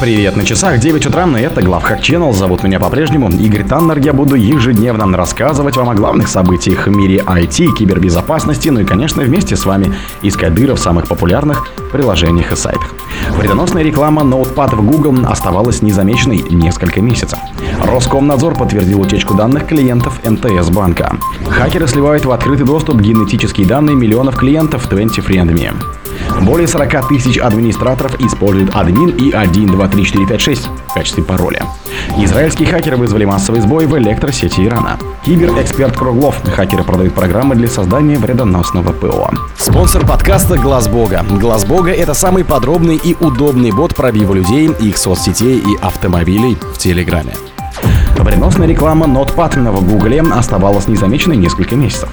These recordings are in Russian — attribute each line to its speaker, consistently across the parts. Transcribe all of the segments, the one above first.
Speaker 1: Привет, на часах 9 утра, и это Главхак Channel. Зовут меня по-прежнему Игорь Таннер. Я буду ежедневно рассказывать вам о главных событиях в мире IT, кибербезопасности, ну и, конечно, вместе с вами искать дыры в самых популярных приложениях и сайтах. Вредоносная реклама Notepad в Google оставалась незамеченной несколько месяцев. Роскомнадзор подтвердил утечку данных клиентов МТС банка. Хакеры сливают в открытый доступ генетические данные миллионов клиентов 20friendme. Более 40 тысяч администраторов используют админ и 123456 в качестве пароля. Израильские хакеры вызвали массовый сбой в электросети Ирана. Киберэксперт Круглов. Хакеры продают программы для создания вредоносного ПО. Спонсор подкаста Глаз Бога. Глаз Бога это самый подробный и удобный бот пробива людей, их соцсетей и автомобилей в Телеграме. Вредоносная реклама Notepad в Гугле оставалась незамеченной несколько месяцев.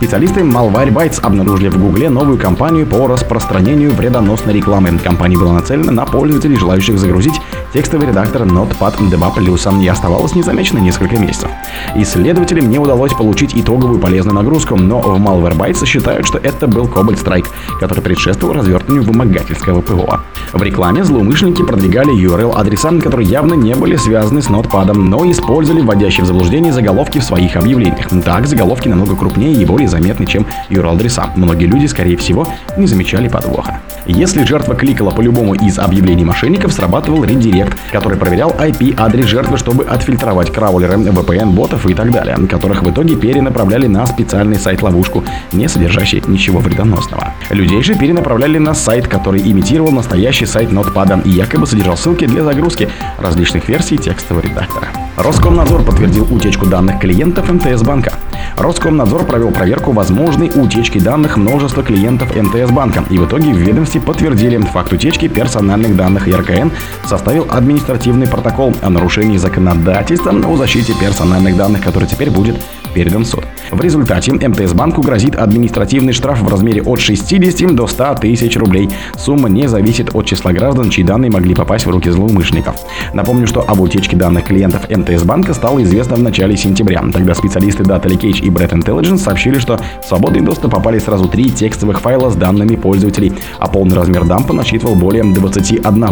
Speaker 1: Специалисты Malwarebytes обнаружили в Гугле новую кампанию по распространению вредоносной рекламы. Компания была нацелена на пользователей, желающих загрузить текстовый редактор Notepad 2+, и оставалась незамеченной несколько месяцев. Исследователям не удалось получить итоговую полезную нагрузку, но в Malwarebytes считают, что это был Cobalt Strike, который предшествовал развертыванию вымогательского ПВО. В рекламе злоумышленники продвигали URL-адреса, которые явно не были связаны с Notepad, но использовали вводящие в заблуждение заголовки в своих объявлениях. Так, заголовки намного крупнее и более заметны, чем URL-адреса. Многие люди, скорее всего, не замечали подвоха. Если жертва кликала по любому из объявлений мошенников, срабатывал редирект, который проверял IP-адрес жертвы, чтобы отфильтровать краулеры, VPN-ботов и так далее, которых в итоге перенаправляли на специальный сайт-ловушку, не содержащий ничего вредоносного. Людей же перенаправляли на сайт, который имитировал настоящий сайт Notepad и якобы содержал ссылки для загрузки различных версий текстового редактора. Роскомнадзор подтвердил утечку данных клиентов МТС банка. Роскомнадзор провел проверку возможной утечки данных множества клиентов МТС банка, и в итоге в ведомстве подтвердили факт утечки персональных данных РКН составил административный протокол о нарушении законодательства о защите персональных данных, который теперь будет передан суд. В результате МТС банку грозит административный штраф в размере от 60 до 100 тысяч рублей. Сумма не зависит от числа граждан, чьи данные могли попасть в руки злоумышленников. Напомню, что об утечке данных клиентов МТС банка стало известно в начале сентября. Тогда специалисты Data Leakage и Bread Intelligence сообщили, что в свободный доступ попали сразу три текстовых файла с данными пользователей, а полный размер дампа насчитывал более 21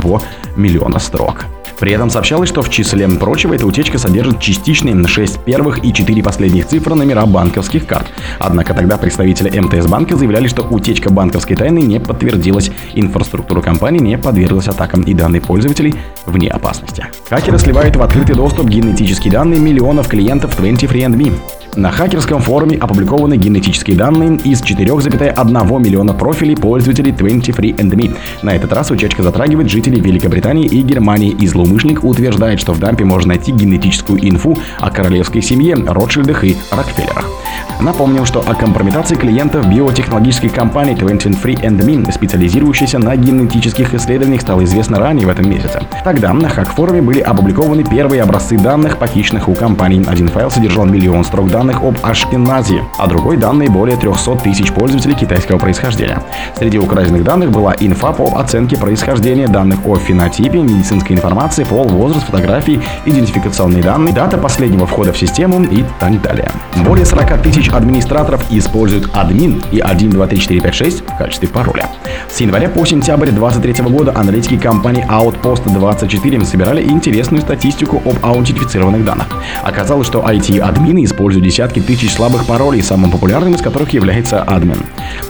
Speaker 1: миллиона строк. При этом сообщалось, что в числе прочего эта утечка содержит частичные 6 первых и 4 последних цифры номера банковских карт. Однако тогда представители МТС банка заявляли, что утечка банковской тайны не подтвердилась, инфраструктура компании не подверглась атакам и данные пользователей вне опасности. Хакеры сливают в открытый доступ генетические данные миллионов клиентов 20friendme. На хакерском форуме опубликованы генетические данные из 4,1 миллиона профилей пользователей 23andMe. На этот раз утечка затрагивает жителей Великобритании и Германии, и злоумышленник утверждает, что в дампе можно найти генетическую инфу о королевской семье, Ротшильдах и Рокфеллерах. Напомним, что о компрометации клиентов биотехнологической компании 23andMe, специализирующейся на генетических исследованиях, стало известно ранее в этом месяце. Тогда на хак-форуме были опубликованы первые образцы данных, похищенных у компаний. Один файл содержал миллион строк данных об Ашкеназе, а другой данные более 300 тысяч пользователей китайского происхождения. Среди украденных данных была инфа по оценке происхождения данных о фенотипе, медицинской информации, пол, возраст, фотографии, идентификационные данные, дата последнего входа в систему и так далее. Более 40 тысяч администраторов используют админ и 1234556 в качестве пароля. С января по сентябрь 2023 года аналитики компании Outpost 24 собирали интересную статистику об аутентифицированных данных. Оказалось, что IT-админы используют десятки тысяч слабых паролей, самым популярным из которых является админ.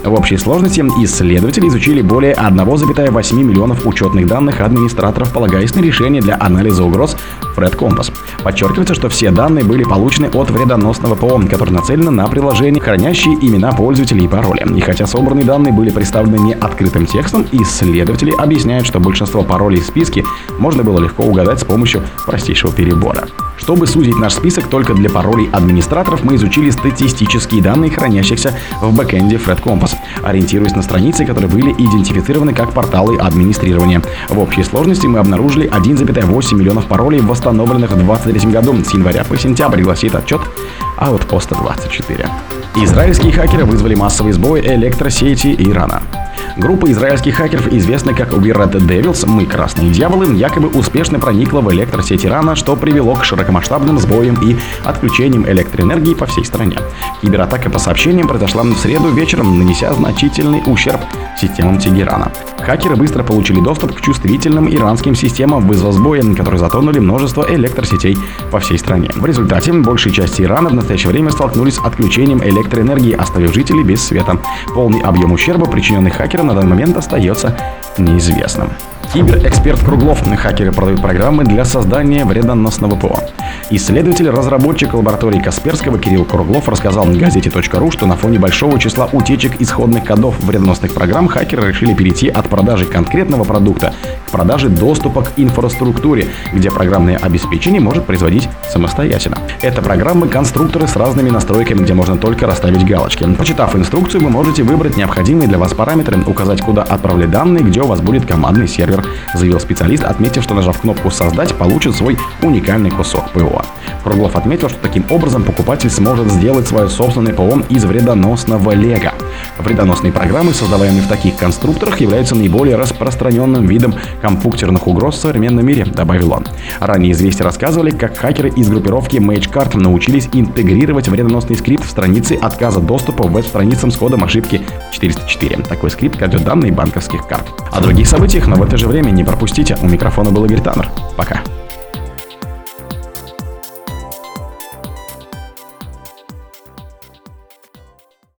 Speaker 1: В общей сложности исследователи изучили более 1,8 миллионов учетных данных администраторов, полагаясь на решение для анализа угроз Fred Compass. Подчеркивается, что все данные были получены от вредоносного ПО, который нацелен на приложения, хранящие имена пользователей и пароли. И хотя собранные данные были представлены не открытым текстом, исследователи объясняют, что большинство паролей в списке можно было легко угадать с помощью простейшего перебора. Чтобы сузить наш список только для паролей администраторов, мы изучили статистические данные, хранящихся в бэкэнде Fred Compass, ориентируясь на страницы, которые были идентифицированы как порталы администрирования. В общей сложности мы обнаружили 1,8 миллионов паролей, восстановленных в 2023 году с января по сентябрь, гласит отчет Outpost 24. Израильские хакеры вызвали массовый сбой электросети Ирана. Группа израильских хакеров, известная как We Red Devils, мы красные дьяволы, якобы успешно проникла в электросеть Ирана, что привело к широкомасштабным сбоям и отключениям электроэнергии по всей стране. Кибератака по сообщениям произошла в среду вечером, нанеся значительный ущерб системам Тегерана. Хакеры быстро получили доступ к чувствительным иранским системам, вызвав сбои, которые затронули множество электросетей по всей стране. В результате большая часть Ирана в настоящее время столкнулись с отключением электроэнергии, оставив жителей без света. Полный объем ущерба, причиненный хакерам, на данный момент остается неизвестным. Киберэксперт Круглов. Хакеры продают программы для создания вредоносного ПО. Исследователь, разработчик лаборатории Касперского Кирилл Круглов рассказал газете.ру, что на фоне большого числа утечек исходных кодов вредоносных программ хакеры решили перейти от продажи конкретного продукта к продаже доступа к инфраструктуре, где программное обеспечение может производить самостоятельно. Это программы-конструкторы с разными настройками, где можно только расставить галочки. Почитав инструкцию, вы можете выбрать необходимые для вас параметры, указать, куда отправлять данные, где у вас будет командный сервер сервер, заявил специалист, отметив, что нажав кнопку «Создать», получит свой уникальный кусок ПО. Круглов отметил, что таким образом покупатель сможет сделать свое собственное ПО из вредоносного лего. Вредоносные программы, создаваемые в таких конструкторах, являются наиболее распространенным видом компьютерных угроз в современном мире, добавил он. Ранее известия рассказывали, как хакеры из группировки MageCard научились интегрировать вредоносный скрипт в странице отказа доступа веб-страницам с кодом ошибки 404. Такой скрипт крадет данные банковских карт. О других событиях, но в это же время не пропустите. У микрофона был Игорь Таннер. Пока.